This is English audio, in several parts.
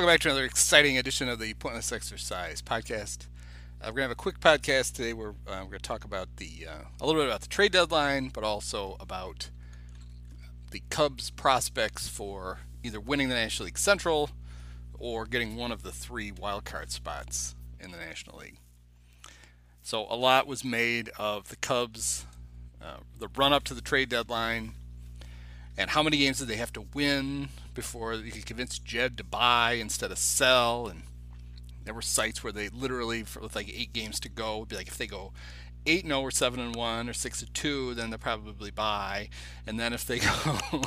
Welcome back to another exciting edition of the Pointless Exercise podcast. Uh, we're gonna have a quick podcast today. Where uh, we're gonna talk about the uh, a little bit about the trade deadline, but also about the Cubs' prospects for either winning the National League Central or getting one of the three wild card spots in the National League. So a lot was made of the Cubs, uh, the run up to the trade deadline, and how many games did they have to win before you could convince Jed to buy instead of sell. And there were sites where they literally, with like eight games to go, would be like if they go eight and zero oh or seven and one or six and two, then they'll probably buy. And then if they go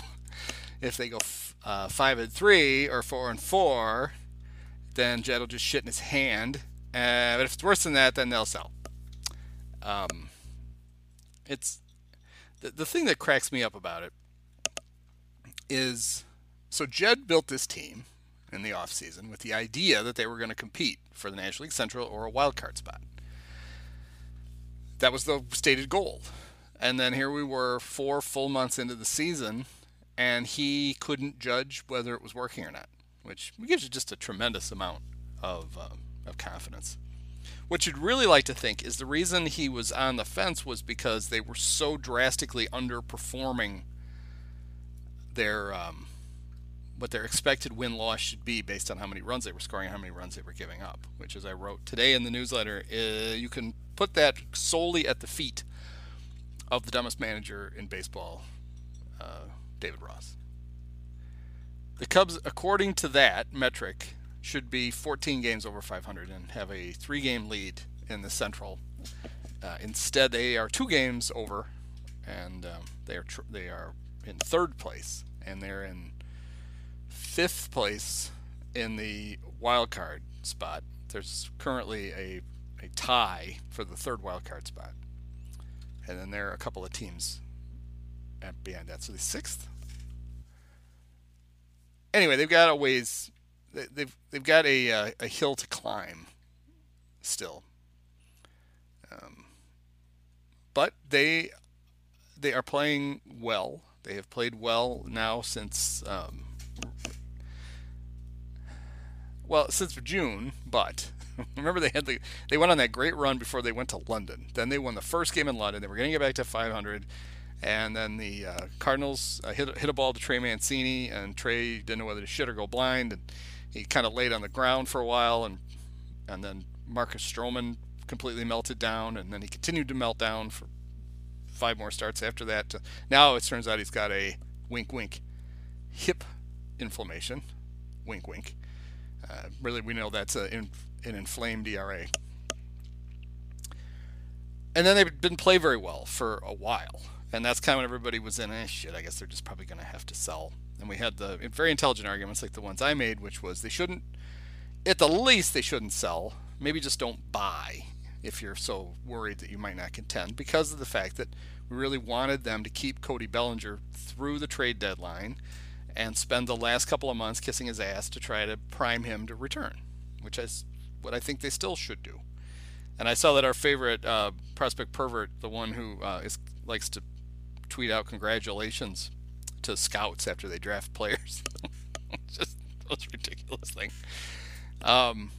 if they go uh, five and three or four and four, then Jed will just shit in his hand. Uh, but if it's worse than that, then they'll sell. Um, it's the, the thing that cracks me up about it is so Jed built this team in the offseason with the idea that they were going to compete for the National League Central or a wild card spot. That was the stated goal. And then here we were four full months into the season, and he couldn't judge whether it was working or not, which gives you just a tremendous amount of, uh, of confidence. What you'd really like to think is the reason he was on the fence was because they were so drastically underperforming their um, what their expected win loss should be based on how many runs they were scoring how many runs they were giving up. Which, as I wrote today in the newsletter, uh, you can put that solely at the feet of the dumbest manager in baseball, uh, David Ross. The Cubs, according to that metric, should be 14 games over 500 and have a three-game lead in the Central. Uh, instead, they are two games over, and um, they are tr- they are in third place, and they're in fifth place in the wild card spot. There's currently a, a tie for the third wild card spot, and then there are a couple of teams behind that. So the sixth. Anyway, they've got a ways. They've they've got a uh, a hill to climb, still. Um, but they they are playing well. They have played well now since um, well since June. But remember they had the they went on that great run before they went to London. Then they won the first game in London. They were going to get back to 500, and then the uh, Cardinals uh, hit hit a ball to Trey Mancini, and Trey didn't know whether to shit or go blind, and he kind of laid on the ground for a while, and and then Marcus Stroman completely melted down, and then he continued to melt down for five more starts after that. Now it turns out he's got a wink wink hip inflammation. Wink wink. Uh, really, we know that's a, an inflamed ERA. And then they didn't play very well for a while. And that's kind of when everybody was in, eh, shit, I guess they're just probably going to have to sell. And we had the very intelligent arguments like the ones I made, which was they shouldn't, at the least, they shouldn't sell. Maybe just don't buy if you're so worried that you might not contend because of the fact that we really wanted them to keep Cody Bellinger through the trade deadline and spend the last couple of months kissing his ass to try to prime him to return, which is what I think they still should do. And I saw that our favorite uh, prospect pervert, the one who uh, is, likes to tweet out congratulations to scouts after they draft players, just most ridiculous thing. Um,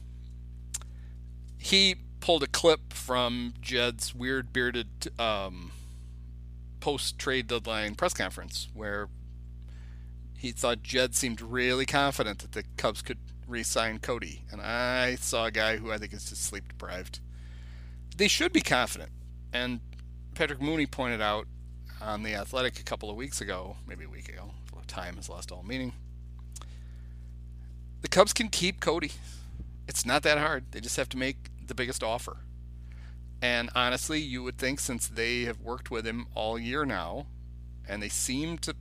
he pulled a clip from Jed's weird bearded um, post trade deadline press conference where he thought Jed seemed really confident that the Cubs could re-sign Cody, and I saw a guy who I think is just sleep deprived. They should be confident, and Patrick Mooney pointed out on the Athletic a couple of weeks ago, maybe a week ago. Time has lost all meaning. The Cubs can keep Cody. It's not that hard. They just have to make the biggest offer. And honestly, you would think since they have worked with him all year now, and they seem to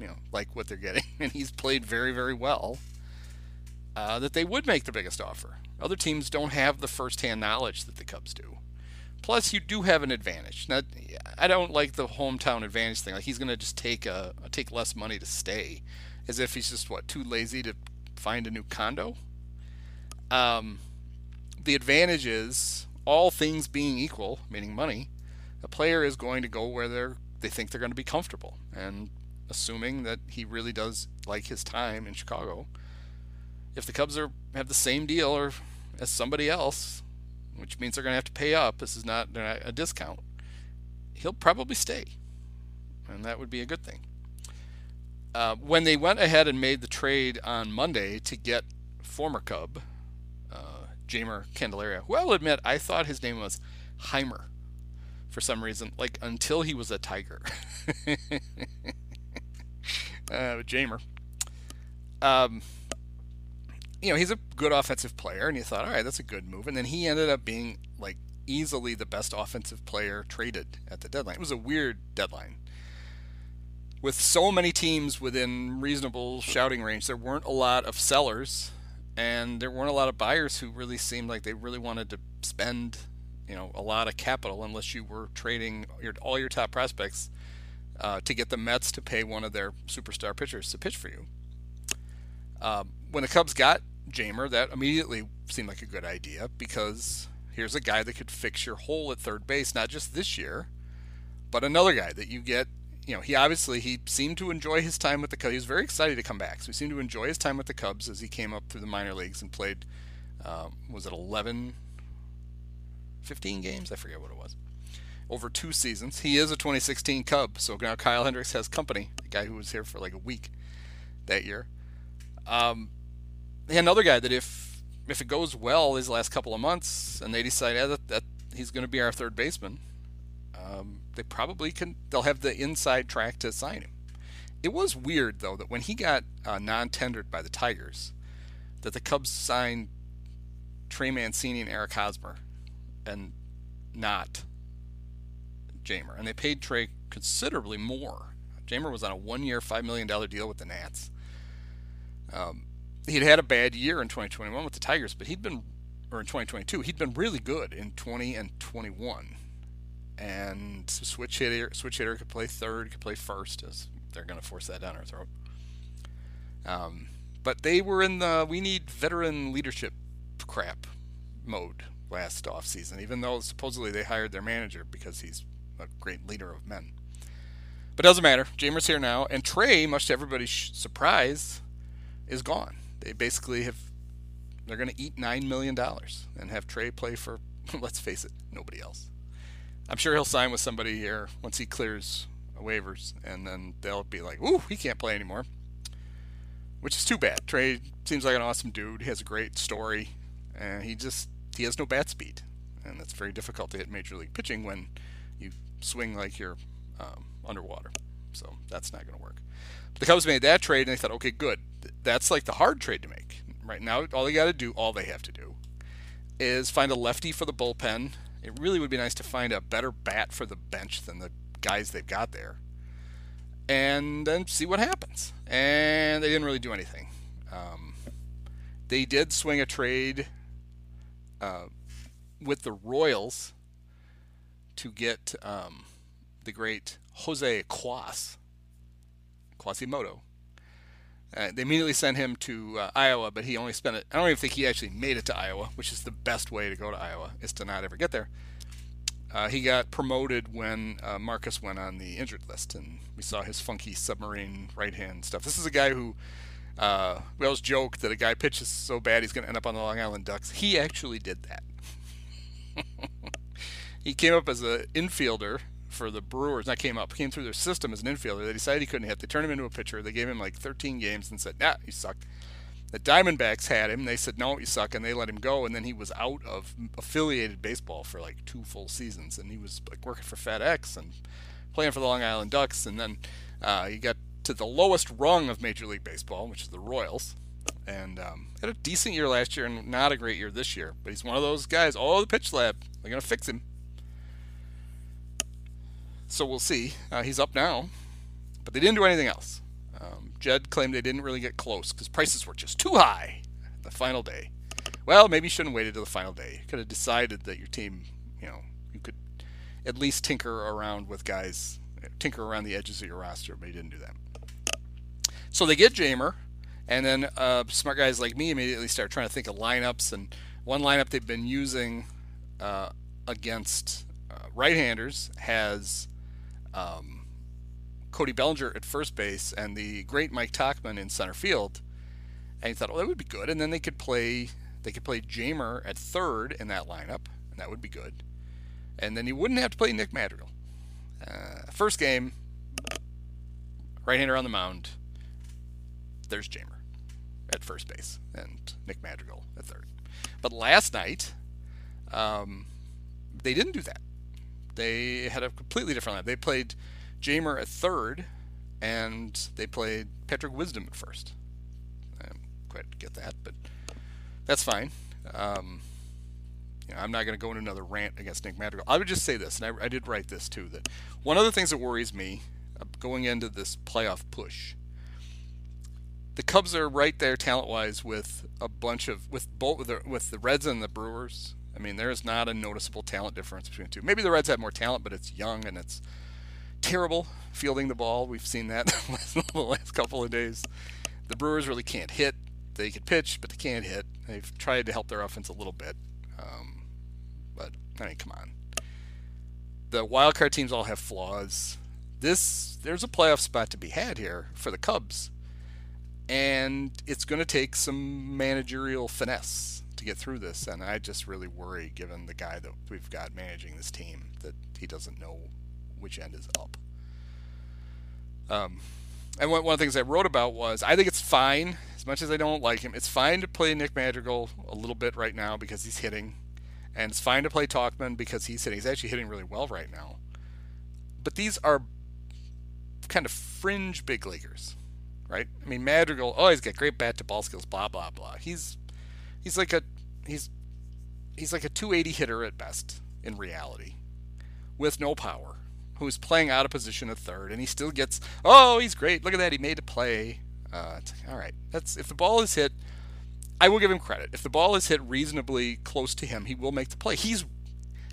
you know like what they're getting, and he's played very very well. Uh, that they would make the biggest offer. Other teams don't have the first-hand knowledge that the Cubs do. Plus, you do have an advantage. Now, I don't like the hometown advantage thing. Like he's going to just take a take less money to stay, as if he's just what too lazy to find a new condo. Um, the advantage is all things being equal, meaning money, a player is going to go where they're they think they're going to be comfortable. And assuming that he really does like his time in Chicago, if the Cubs are have the same deal or as somebody else, which means they're going to have to pay up. This is not a discount. He'll probably stay, and that would be a good thing. Uh, when they went ahead and made the trade on Monday to get former Cub, uh, Jeimer Candelaria, who I'll admit I thought his name was Heimer for some reason, like until he was a Tiger. uh, Jeimer. Um, you know, he's a good offensive player, and you thought, all right, that's a good move. And then he ended up being like easily the best offensive player traded at the deadline. It was a weird deadline. With so many teams within reasonable shouting range, there weren't a lot of sellers, and there weren't a lot of buyers who really seemed like they really wanted to spend, you know, a lot of capital unless you were trading your, all your top prospects uh, to get the Mets to pay one of their superstar pitchers to pitch for you. Um, when the Cubs got Jeimer, that immediately seemed like a good idea because here's a guy that could fix your hole at third base, not just this year, but another guy that you get. You know, he obviously he seemed to enjoy his time with the Cubs. He was very excited to come back, so he seemed to enjoy his time with the Cubs as he came up through the minor leagues and played. Um, was it 11, 15 games? I forget what it was. Over two seasons. He is a 2016 Cub, so now Kyle Hendricks has company. The guy who was here for like a week that year. Um, another guy that if if it goes well these last couple of months and they decide yeah, that, that he's going to be our third baseman, um, they probably can. They'll have the inside track to sign him. It was weird though that when he got uh, non-tendered by the Tigers, that the Cubs signed Trey Mancini and Eric Hosmer, and not Jeimer, and they paid Trey considerably more. Jeimer was on a one-year, five million dollar deal with the Nats. Um, he'd had a bad year in 2021 with the Tigers, but he'd been, or in 2022, he'd been really good in 20 and 21. And switch hitter, switch hitter could play third, could play first, as they're going to force that down our throat. Um, but they were in the we need veteran leadership crap mode last off season, even though supposedly they hired their manager because he's a great leader of men. But it doesn't matter. Jeimer's here now, and Trey, much to everybody's surprise, is gone. They basically have they're going to eat nine million dollars and have Trey play for let's face it, nobody else. I'm sure he'll sign with somebody here once he clears waivers, and then they'll be like, "Ooh, he can't play anymore," which is too bad. Trey seems like an awesome dude. He has a great story, and he just he has no bat speed, and that's very difficult to hit major league pitching when you swing like you're um, underwater. So that's not going to work. The Cubs made that trade, and they thought, okay, good that's like the hard trade to make. Right now, all they got to do, all they have to do, is find a lefty for the bullpen. It really would be nice to find a better bat for the bench than the guys they've got there, and then see what happens. And they didn't really do anything. Um, they did swing a trade uh, with the Royals to get um, the great Jose Cuas, Quasimodo, uh, they immediately sent him to uh, Iowa, but he only spent it. I don't even think he actually made it to Iowa, which is the best way to go to Iowa, is to not ever get there. Uh, he got promoted when uh, Marcus went on the injured list, and we saw his funky submarine right hand stuff. This is a guy who uh, we always joke that a guy pitches so bad he's going to end up on the Long Island Ducks. He actually did that. he came up as an infielder for the Brewers, that came up, came through their system as an infielder. They decided he couldn't hit. They turned him into a pitcher. They gave him like 13 games and said, nah, you suck. The Diamondbacks had him. They said, no, you suck, and they let him go. And then he was out of affiliated baseball for like two full seasons. And he was like working for FedEx and playing for the Long Island Ducks. And then uh, he got to the lowest rung of Major League Baseball, which is the Royals. And um, had a decent year last year and not a great year this year. But he's one of those guys. Oh, the pitch lab. They're to fix him. So we'll see. Uh, he's up now, but they didn't do anything else. Um, Jed claimed they didn't really get close because prices were just too high the final day. Well, maybe you shouldn't have waited till the final day. You could have decided that your team, you know, you could at least tinker around with guys, tinker around the edges of your roster, but you didn't do that. So they get Jeimer, and then uh, smart guys like me immediately start trying to think of lineups. And one lineup they've been using uh, against uh, right-handers has um, Cody Bellinger at first base and the great Mike Tauchman in center field. And he thought, well, that would be good. And then they could play they could play Jeimer at third in that lineup, and that would be good. And then he wouldn't have to play Nick Madrigal. Uh, first game, right-hander on the mound. There's Jeimer at first base and Nick Madrigal at third. But last night, um, they didn't do that. They had a completely different lineup. They played Jeimer at third, and they played Patrick Wisdom at first. I don't quite get that, but that's fine. Um, you know, I'm not going to go into another rant against Nick Madrigal. I would just say this, and I, I did write this too, that one of the things that worries me uh, going into this playoff push, the Cubs are right there talent-wise with a bunch of with both with the, with the Reds and the Brewers. I mean, there is not a noticeable talent difference between the two. Maybe the Reds have more talent, but it's young and it's terrible fielding the ball. We've seen that the last couple of days. The Brewers really can't hit they can pitch, but they can't hit. They've tried to help their offense a little bit, um, but I mean, come on. The wild card teams all have flaws. This there's a playoff spot to be had here for the Cubs, and it's going to take some managerial finesse get through this. And I just really worry, given the guy that we've got managing this team, that he doesn't know which end is up. Um, and one, one of the things I wrote about was I think it's fine as much as I don't like him, it's fine to play Nick Madrigal a little bit right now because he's hitting, and it's fine to play Tauchman because he's hitting. He's actually hitting really well right now. But these are kind of fringe big leaguers, right? I mean, Madrigal, oh, he's got great bat to ball skills, blah blah blah. He's he's like a he's he's like a 280 hitter at best in reality, with no power. Who's playing out of position at third, and he still gets, oh, he's great. Look at that, he made a play uh, all right, that's if the ball is hit, I will give him credit. If the ball is hit reasonably close to him, he will make the play. He's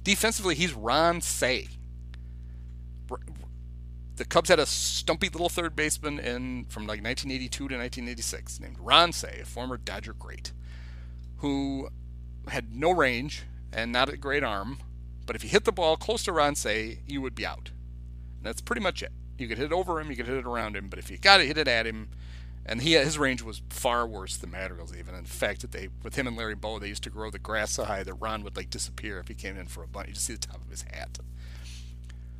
defensively, he's Ron Cey. The Cubs had a stumpy little third baseman in from like 1982 to 1986 named Ron Cey, a former Dodger great, who had no range and not a great arm. But if you hit the ball close to Ron Cey, you would be out. And that's pretty much it. You could hit it over him, you could hit it around him, but if you got to hit it at him, and he his range was far worse than Madrigal's even. The fact that they with him and Larry Bowa, they used to grow the grass so high that Ron would like disappear if he came in for a bunt. You just see the top of his hat.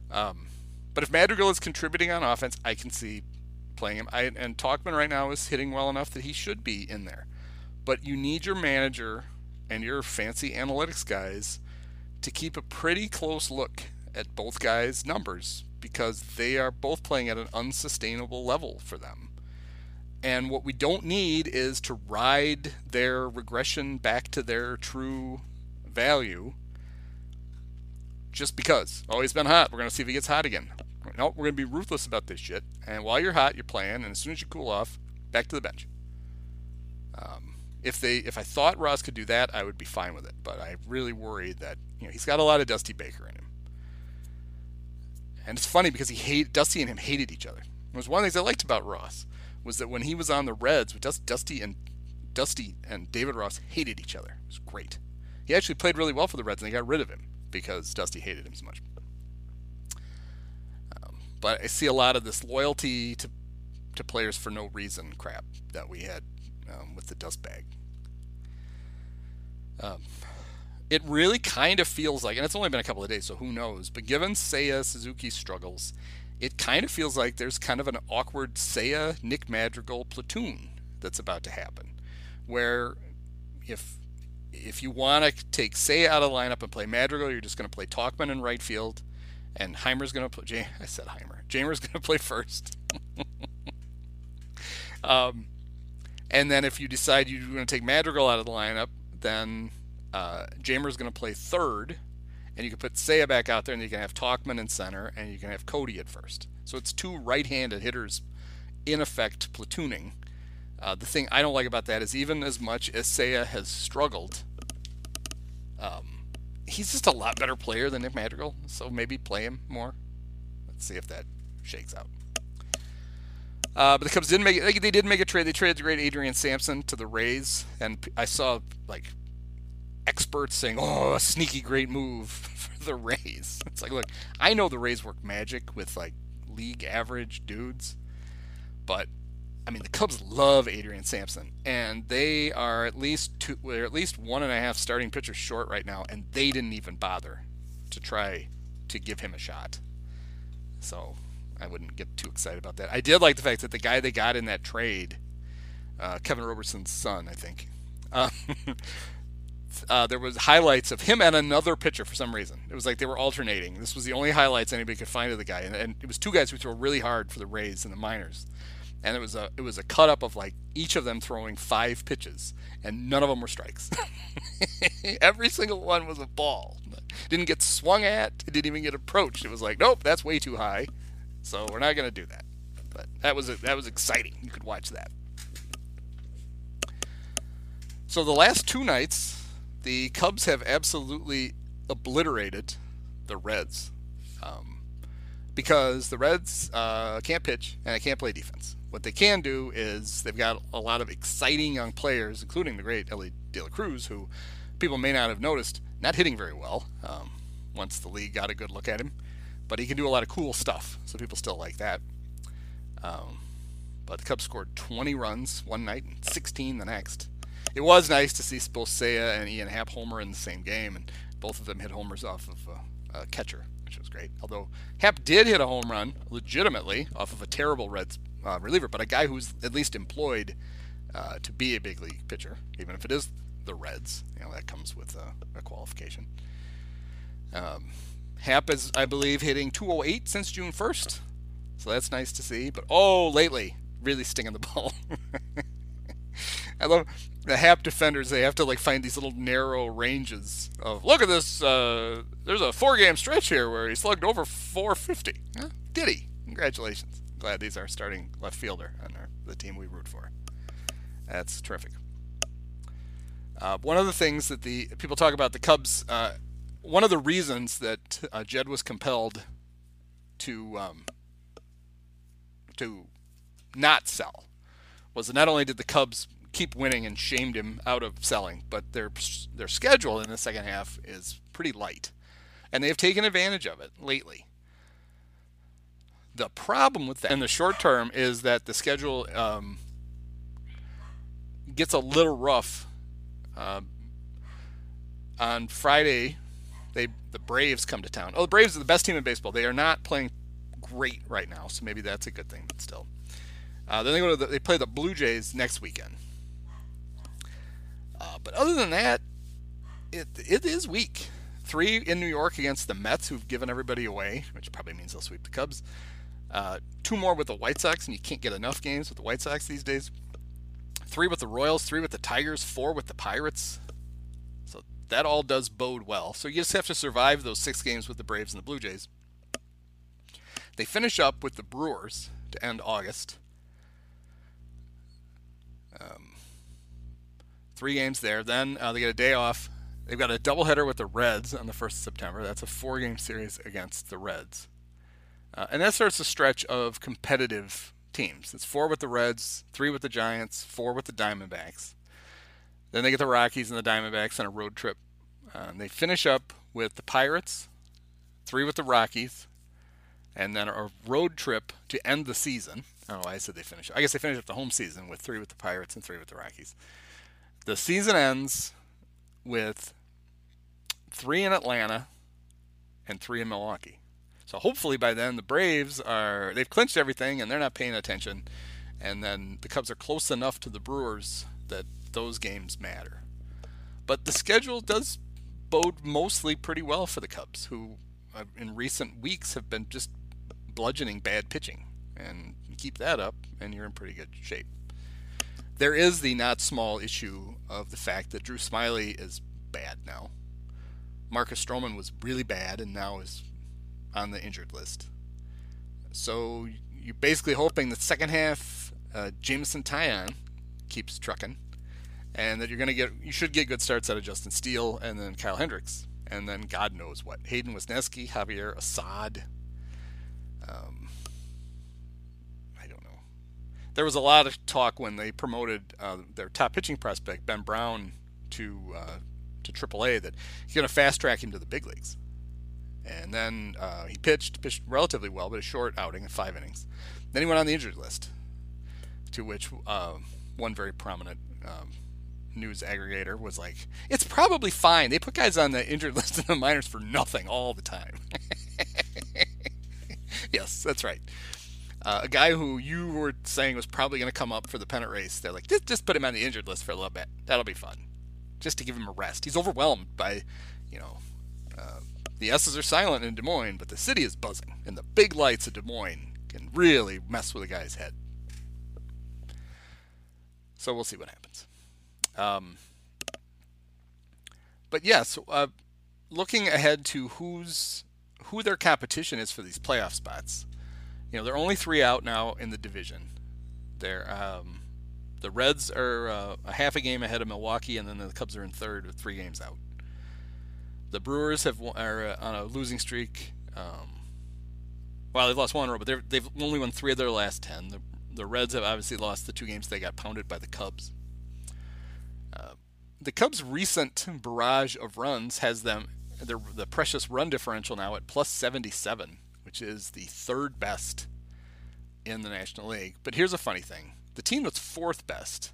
Um, but if Madrigal is contributing on offense, I can see playing him. I, and Tauchman right now is hitting well enough that he should be in there. But you need your manager and your fancy analytics guys to keep a pretty close look at both guys' numbers because they are both playing at an unsustainable level for them. And what we don't need is to ride their regression back to their true value just because. Oh, he's been hot. We're going to see if he gets hot again. No, we're going to be ruthless about this shit. And while you're hot, you're playing. And as soon as you cool off, back to the bench. Um, if they, if I thought Ross could do that, I would be fine with it. But I really worried that you know he's got a lot of Dusty Baker in him. And it's funny because he hate Dusty and him hated each other. It was one of the things I liked about Ross was that when he was on the Reds, with Dusty and Dusty and David Ross hated each other. It was great. He actually played really well for the Reds, and they got rid of him because Dusty hated him so much. Um, but I see a lot of this loyalty to to players for no reason crap that we had um, with the dust bag. Um, it really kind of feels like, and it's only been a couple of days, so who knows? But given Seiya Suzuki's struggles, it kind of feels like there's kind of an awkward Seiya Nick Madrigal platoon that's about to happen, where if if you want to take Seiya out of the lineup and play Madrigal, you're just going to play Tauchman in right field, and Heimer's going to play. I said Heimer. Jeimer's going to play first. um, and then if you decide you're going to take Madrigal out of the lineup, then uh, is going to play third and you can put Seiya back out there, and you can have Tauchman in center, and you can have Cody at first. So it's two right-handed hitters, in effect, platooning. Uh, the thing I don't like about that is even as much as Seiya has struggled, um, he's just a lot better player than Nick Madrigal. So maybe play him more. Let's see if that shakes out. Uh, but the Cubs didn't make. They did make a trade. They traded the great Adrian Sampson to the Rays, and I saw like experts saying, "Oh, a sneaky great move for the Rays." It's like, look, I know the Rays work magic with like league average dudes, but I mean, the Cubs love Adrian Sampson, and they are at least two, they're at least one and a half starting pitchers short right now, and they didn't even bother to try to give him a shot. So I wouldn't get too excited about that. I did like the fact that the guy they got in that trade, uh, Kevin Robertson's son, I think. Uh, uh, there was highlights of him and another pitcher for some reason. It was like they were alternating. This was the only highlights anybody could find of the guy, and, and it was two guys who throw really hard for the Rays and the minors. And it was a it was a cut up of like each of them throwing five pitches, and none of them were strikes. Every single one was a ball. didn't get swung at. It didn't even get approached. It was like, nope, that's way too high. So we're not going to do that. But that was that was exciting. You could watch that. So the last two nights, the Cubs have absolutely obliterated the Reds um, because the Reds uh, can't pitch and they can't play defense. What they can do is they've got a lot of exciting young players, including the great Elly De La Cruz, who people may not have noticed not hitting very well um, once the league got a good look at him. But he can do a lot of cool stuff, so people still like that. Um, but the Cubs scored 20 runs one night and 16 the next. It was nice to see Seiya and Ian Happ homer in the same game, and both of them hit homers off of a, a catcher, which was great. Although Happ did hit a home run legitimately off of a terrible Reds uh, reliever, but a guy who's at least employed uh, to be a big league pitcher, even if it is the Reds. You know that comes with a, a qualification. Um, Happ is, I believe, hitting 208 since June 1st. So that's nice to see. But oh, lately, really stinging the ball. I love the Happ defenders. They have to like find these little narrow ranges of look at this. Uh, there's a four-game stretch here where he slugged over 450. Huh? Did he? Congratulations. Glad these are starting left fielder on our, the team we root for. That's terrific. Uh, one of the things that the people talk about the Cubs uh, one of the reasons that uh, Jed was compelled to um, to not sell was that not only did the Cubs keep winning and shamed him out of selling, but their their schedule in the second half is pretty light, and they've taken advantage of it lately. The problem with that in the short term is that the schedule um, gets a little rough. Uh, on Friday, the Braves come to town. Oh, the Braves are the best team in baseball. They are not playing great right now, so maybe that's a good thing. But still, uh, then they go to the, they play the Blue Jays next weekend. Uh, but other than that, it it is weak. Three in New York against the Mets, who've given everybody away, which probably means they'll sweep the Cubs. Uh, two more with the White Sox, and you can't get enough games with the White Sox these days. Three with the Royals, three with the Tigers, four with the Pirates that all does bode well. So you just have to survive those six games with the Braves and the Blue Jays. They finish up with the Brewers to end August. Um, three games there. Then uh, they get a day off. They've got a doubleheader with the Reds on the 1st of September. That's a four game series against the Reds. Uh, and that starts a stretch of competitive teams. It's four with the Reds, three with the Giants, four with the Diamondbacks. Then they get the Rockies and the Diamondbacks on a road trip. Uh, they finish up with the Pirates, three with the Rockies, and then a road trip to end the season. I don't know why I said they finish. I guess they finish up the home season with three with the Pirates and three with the Rockies. The season ends with three in Atlanta and three in Milwaukee. So hopefully by then the Braves are they've clinched everything and they're not paying attention, and then the Cubs are close enough to the Brewers that those games matter. But the schedule does bode mostly pretty well for the Cubs, who uh, in recent weeks have been just bludgeoning bad pitching. And keep that up, and you're in pretty good shape. There is the not small issue of the fact that Drew Smyly is bad now. Marcus Stroman was really bad and now is on the injured list. So you're basically hoping the second half, uh, Jameson Taillon keeps trucking and that you're going to get you should get good starts out of Justin Steele and then Kyle Hendricks and then God knows what Hayden Wesneski, Javier Assad. Um, I don't know. There was a lot of talk when they promoted uh, their top pitching prospect Ben Brown to uh, to AAA that he's going to fast track him to the big leagues. And then uh, he pitched pitched relatively well, but a short outing five innings. Then he went on the injured list To which uh, one very prominent um, news aggregator was like, "It's probably fine. They put guys on the injured list in the minors for nothing all the time." yes, that's right. Uh, a guy who you were saying was probably going to come up for the pennant race. They're like, just, just put him on the injured list for a little bit. That'll be fun, just to give him a rest. He's overwhelmed by, you know, uh, the S's are silent in Des Moines, but the city is buzzing, and the big lights of Des Moines can really mess with a guy's head. So we'll see what happens. Um, but yes, uh, looking ahead to who's who their competition is for these playoff spots. You know, they're only three out now in the division. They're um, the Reds are uh, a half a game ahead of Milwaukee, and then the Cubs are in third with three games out. The Brewers have are uh, on a losing streak. Um, well, they've lost one row, but they've only won three of their last ten. The, the Reds have obviously lost the two games they got pounded by the Cubs. The Cubs' recent barrage of runs has them their, the precious run differential now at plus 77, which is the third best in the National League. But here's a funny thing the team that's fourth best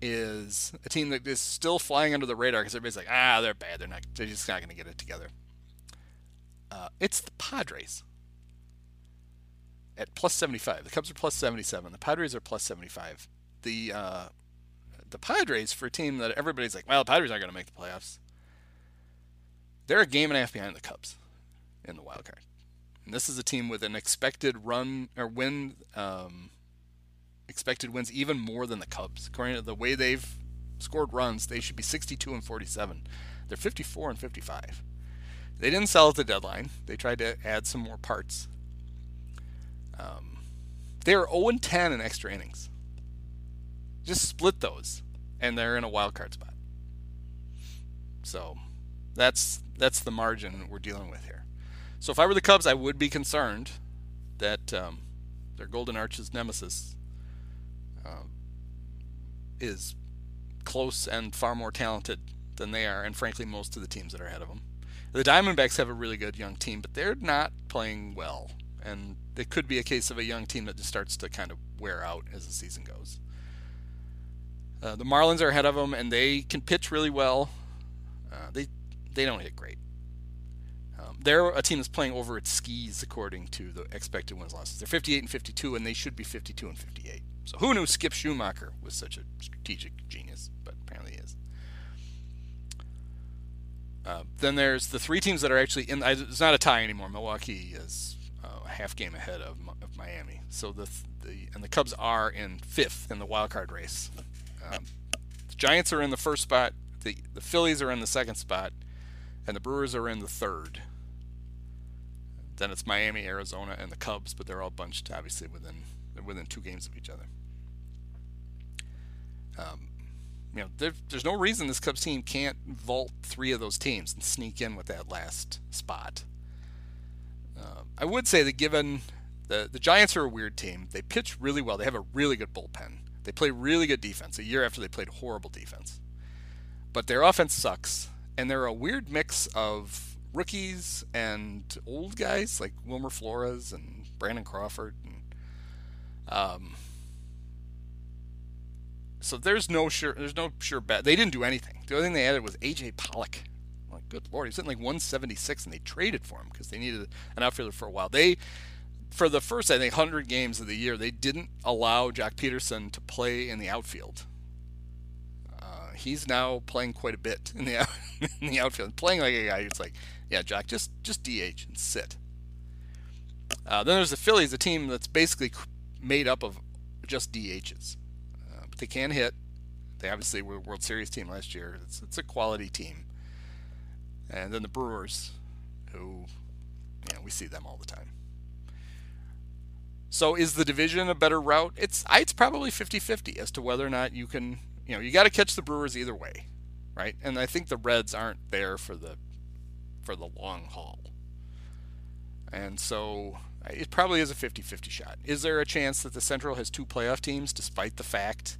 is a team that is still flying under the radar because everybody's like, ah, they're bad. They're not. They're just not going to get it together. Uh, it's the Padres at plus 75. The Cubs are plus 77. The Padres are plus 75. The uh, the Padres for a team that everybody's like, well, the Padres aren't going to make the playoffs. They're a game and a half behind the Cubs in the wild card. And this is a team with an expected run or win, um, expected wins even more than the Cubs. According to the way they've scored runs, they should be 62 and 47. They're 54 and 55. They didn't sell at the deadline. They tried to add some more parts. Um, they are 0 and 10 in extra innings. Just split those, and they're in a wild card spot. So that's that's the margin we're dealing with here. So if I were the Cubs, I would be concerned that um, their Golden Arches nemesis uh, is close and far more talented than they are, and frankly, most of the teams that are ahead of them. The Diamondbacks have a really good young team, but they're not playing well, and it could be a case of a young team that just starts to kind of wear out as the season goes. Uh, the Marlins are ahead of them, and they can pitch really well. Uh, they they don't hit great. Um, they're a team that's playing over its skis according to the expected wins losses. They're 58 and 52, and they should be 52 and 58. So who knew Skip Schumaker was such a strategic genius? But apparently he is. Uh, then there's the three teams that are actually in. It's not a tie anymore. Milwaukee is uh, a half game ahead of, of Miami. So the the and the Cubs are in fifth in the wild card race. Um, the Giants are in the first spot. The the Phillies are in the second spot and the Brewers are in the third. Then it's Miami, Arizona, and the Cubs, but they're all bunched obviously within within two games of each other. Um, you know, there, there's no reason this Cubs team can't vault three of those teams and sneak in with that last spot. Uh, I would say that given the the Giants are a weird team, they pitch really well. They have a really good bullpen. They play really good defense. A year after they played horrible defense, but their offense sucks and they're a weird mix of rookies and old guys like Wilmer Flores and Brandon Crawford. And, um, so there's no sure there's no sure bet. They didn't do anything. The only thing they added was AJ Pollock. Like good lord, he's hitting like 176, and they traded for him because they needed an outfielder for a while. They for the first I think 100 games of the year, they didn't allow Joc Pederson to play in the outfield he's now playing quite a bit in the in the outfield, playing like a guy who's like, yeah, Joc, just just DH and sit. Uh, then there's the Phillies, a team that's basically made up of just DHs, uh, but they can hit. They obviously were a World Series team last year. It's it's a quality team. And then the Brewers, who, you know, we see them all the time. So is the division a better route? It's it's probably 50-50 as to whether or not you can you know, you got to catch the Brewers either way, right? And I think the Reds aren't there for the for the long haul. And so it probably is a 50-50 shot. Is there a chance that the Central has two playoff teams despite the fact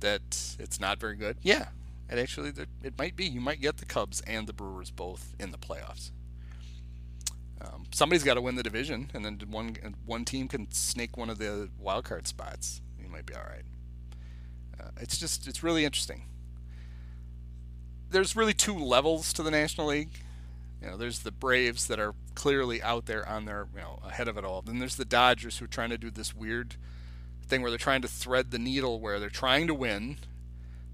that it's not very good? Yeah. It actually it might be. You might get the Cubs and the Brewers both in the playoffs. Um, somebody's got to win the division, and then one one team can snake one of the wild card spots. You might be all right. Uh, it's just it's really interesting. There's really two levels to the National League. You know, there's the Braves that are clearly out there on their you know ahead of it all. Then there's the Dodgers who are trying to do this weird thing where they're trying to thread the needle, where they're trying to win,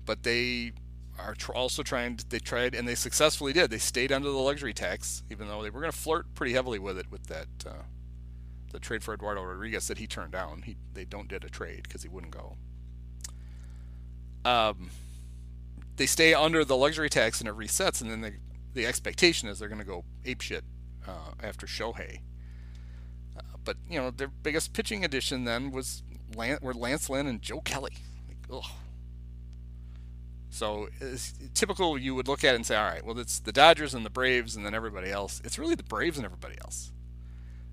but they are tr- also trying. To, they tried and they successfully did. They stayed under the luxury tax, even though they were going to flirt pretty heavily with it with that uh, the trade for Eduardo Rodriguez that he turned down. He they don't did a trade because he wouldn't go. Um, they stay under the luxury tax and it resets, and then they, the expectation is they're going to go apeshit uh, after Shohei. Uh, but you know their biggest pitching addition then was were Lance Lynn and Joe Kelly. Like, so typical, you would look at it and say, all right, well, it's the Dodgers and the Braves and then everybody else. It's really the Braves and everybody else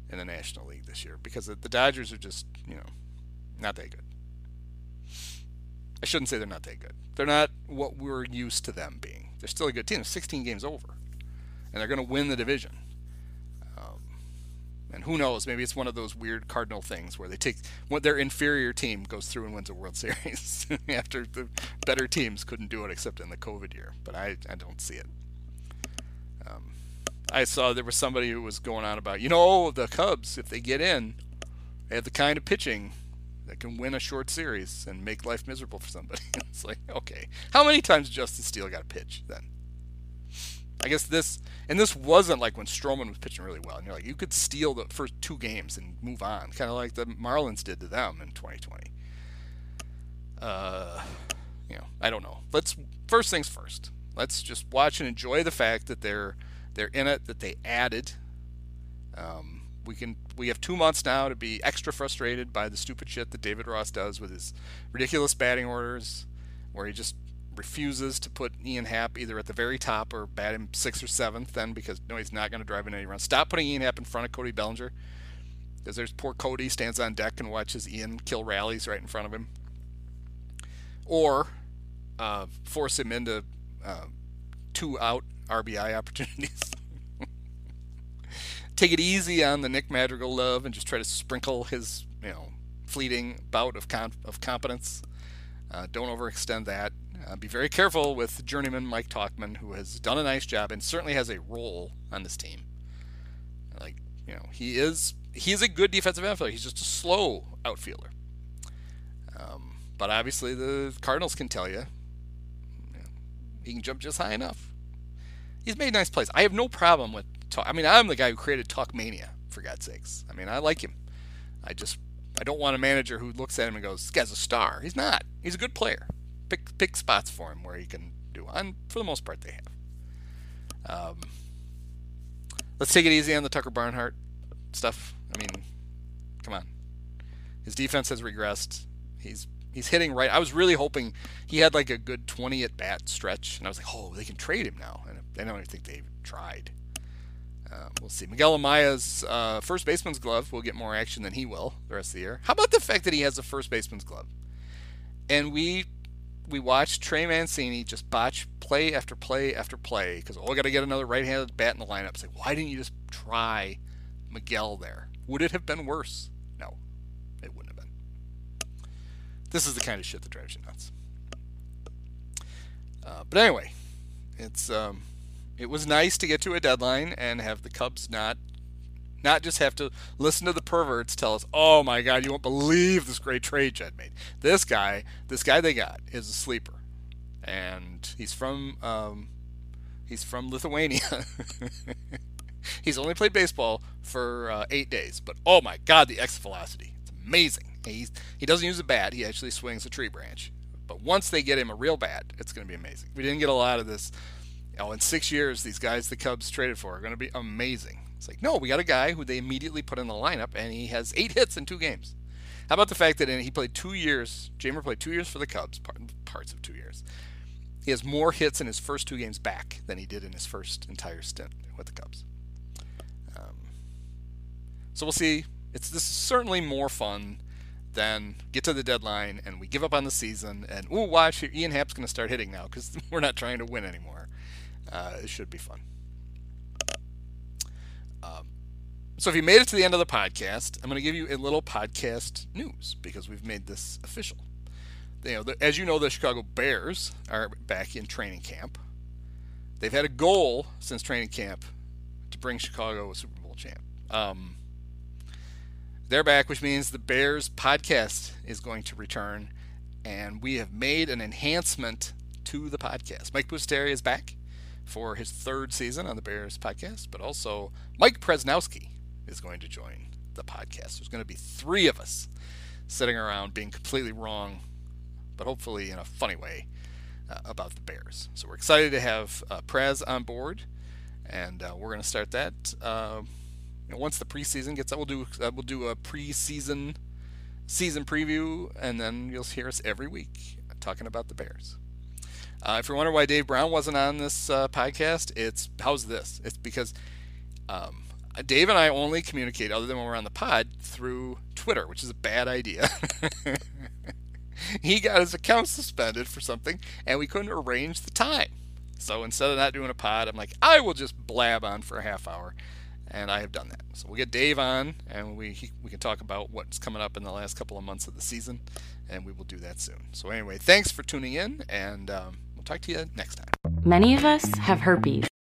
in the National League this year because the Dodgers are just, you know, not that good. I shouldn't say they're not that good. They're not what we're used to them being. They're still a good team. 16 games over, and they're going to win the division. And who knows? Maybe it's one of those weird cardinal things where they take what their inferior team goes through and wins a World Series after the better teams couldn't do it except in the COVID year. But I, I don't see it. Um, I saw there was somebody who was going on about, you know, the Cubs, if they get in, they have the kind of pitching that can win a short series and make life miserable for somebody. it's like, okay, how many times Justin Steele got a pitch then? I guess this and this wasn't like when Stroman was pitching really well, and you're like you could steal the first two games and move on, kind of like the Marlins did to them in 2020. Uh, you know, I don't know. Let's first things first. Let's just watch and enjoy the fact that they're they're in it, that they added. Um, we can we have two months now to be extra frustrated by the stupid shit that David Ross does with his ridiculous batting orders, where he just refuses to put Ian Happ either at the very top or bat him sixth or seventh then because no, he's not going to drive in any runs. Stop putting Ian Happ in front of Cody Bellinger because there's poor Cody stands on deck and watches Ian kill rallies right in front of him. Or uh, force him into uh, two out RBI opportunities. Take it easy on the Nick Madrigal love and just try to sprinkle his, you know, fleeting bout of, of competence. Uh, don't overextend that. Uh, be very careful with journeyman Mike Tauchman, who has done a nice job and certainly has a role on this team. Like, you know, he is he is a good defensive outfielder. He's just a slow outfielder. Um, but obviously, the Cardinals can tell you, you know, he can jump just high enough. He's made nice plays. I have no problem with. Talk, I mean, I'm the guy who created Talkmania, for God's sakes. I mean, I like him. I just I don't want a manager who looks at him and goes, "This guy's a star." He's not. He's a good player pick pick spots for him where he can do. And for the most part, they have. Um, let's take it easy on the Tucker Barnhart stuff. I mean, come on. His defense has regressed. He's he's hitting right. I was really hoping he had like a good 20 at bat stretch, and I was like, oh, they can trade him now. And I don't even think they've tried. Uh, we'll see. Miguel Amaya's uh, first baseman's glove will get more action than he will the rest of the year. How about the fact that he has a first baseman's glove? And we we watched Trey Mancini just botch play after play after play because oh, I got to get another right-handed bat in the lineup. It's like, why didn't you just try Miguel there? Would it have been worse? No, it wouldn't have been. This is the kind of shit that drives you nuts. Uh, but anyway, it's um, it was nice to get to a deadline and have the Cubs not not just have to listen to the perverts tell us, oh my God, you won't believe this great trade Jed made. This guy, this guy they got is a sleeper. And he's from um, he's from Lithuania. he's only played baseball for uh, eight days, but oh my God, the X velocity! It's amazing. He's, he doesn't use a bat; he actually swings a tree branch. But once they get him a real bat, it's going to be amazing. We didn't get a lot of this. Oh, in six years, these guys the Cubs traded for are going to be amazing. It's like, no, we got a guy who they immediately put in the lineup, and he has eight hits in two games. How about the fact that he played two years, Jeimer played two years for the Cubs, parts of two years. He has more hits in his first two games back than he did in his first entire stint with the Cubs. Um, so we'll see. It's this is certainly more fun than get to the deadline and we give up on the season and oh watch here. Ian Happ's going to start hitting now because we're not trying to win anymore. Uh, it should be fun. Um, So if you made it to the end of the podcast, I'm going to give you a little podcast news because we've made this official. You know, the, as you know, the Chicago Bears are back in training camp. They've had a goal since training camp to bring Chicago a Super Bowl champ. Um, they're back, which means the Bears podcast is going to return, and we have made an enhancement to the podcast. Mike Busteri is back for his third season on the Bears podcast, but also Mike Presnowski is going to join the podcast. There's going to be three of us sitting around being completely wrong, but hopefully in a funny way uh, about the Bears. So we're excited to have uh, Prez on board, and uh, we're going to start that uh, you know, once the preseason gets out, we'll do uh, we'll do a preseason season preview, and then you'll hear us every week talking about the Bears. Uh, if you're wondering why Dave Brown wasn't on this uh, podcast, it's how's this? It's because um, Dave and I only communicate, other than when we're on the pod, through Twitter, which is a bad idea. he got his account suspended for something, and we couldn't arrange the time. So instead of not doing a pod, I'm like, I will just blab on for a half hour and I have done that. So we'll get Dave on, and we he, we can talk about what's coming up in the last couple of months of the season, and we will do that soon. So anyway, thanks for tuning in, and um, we'll talk to you next time. Many of us have herpes.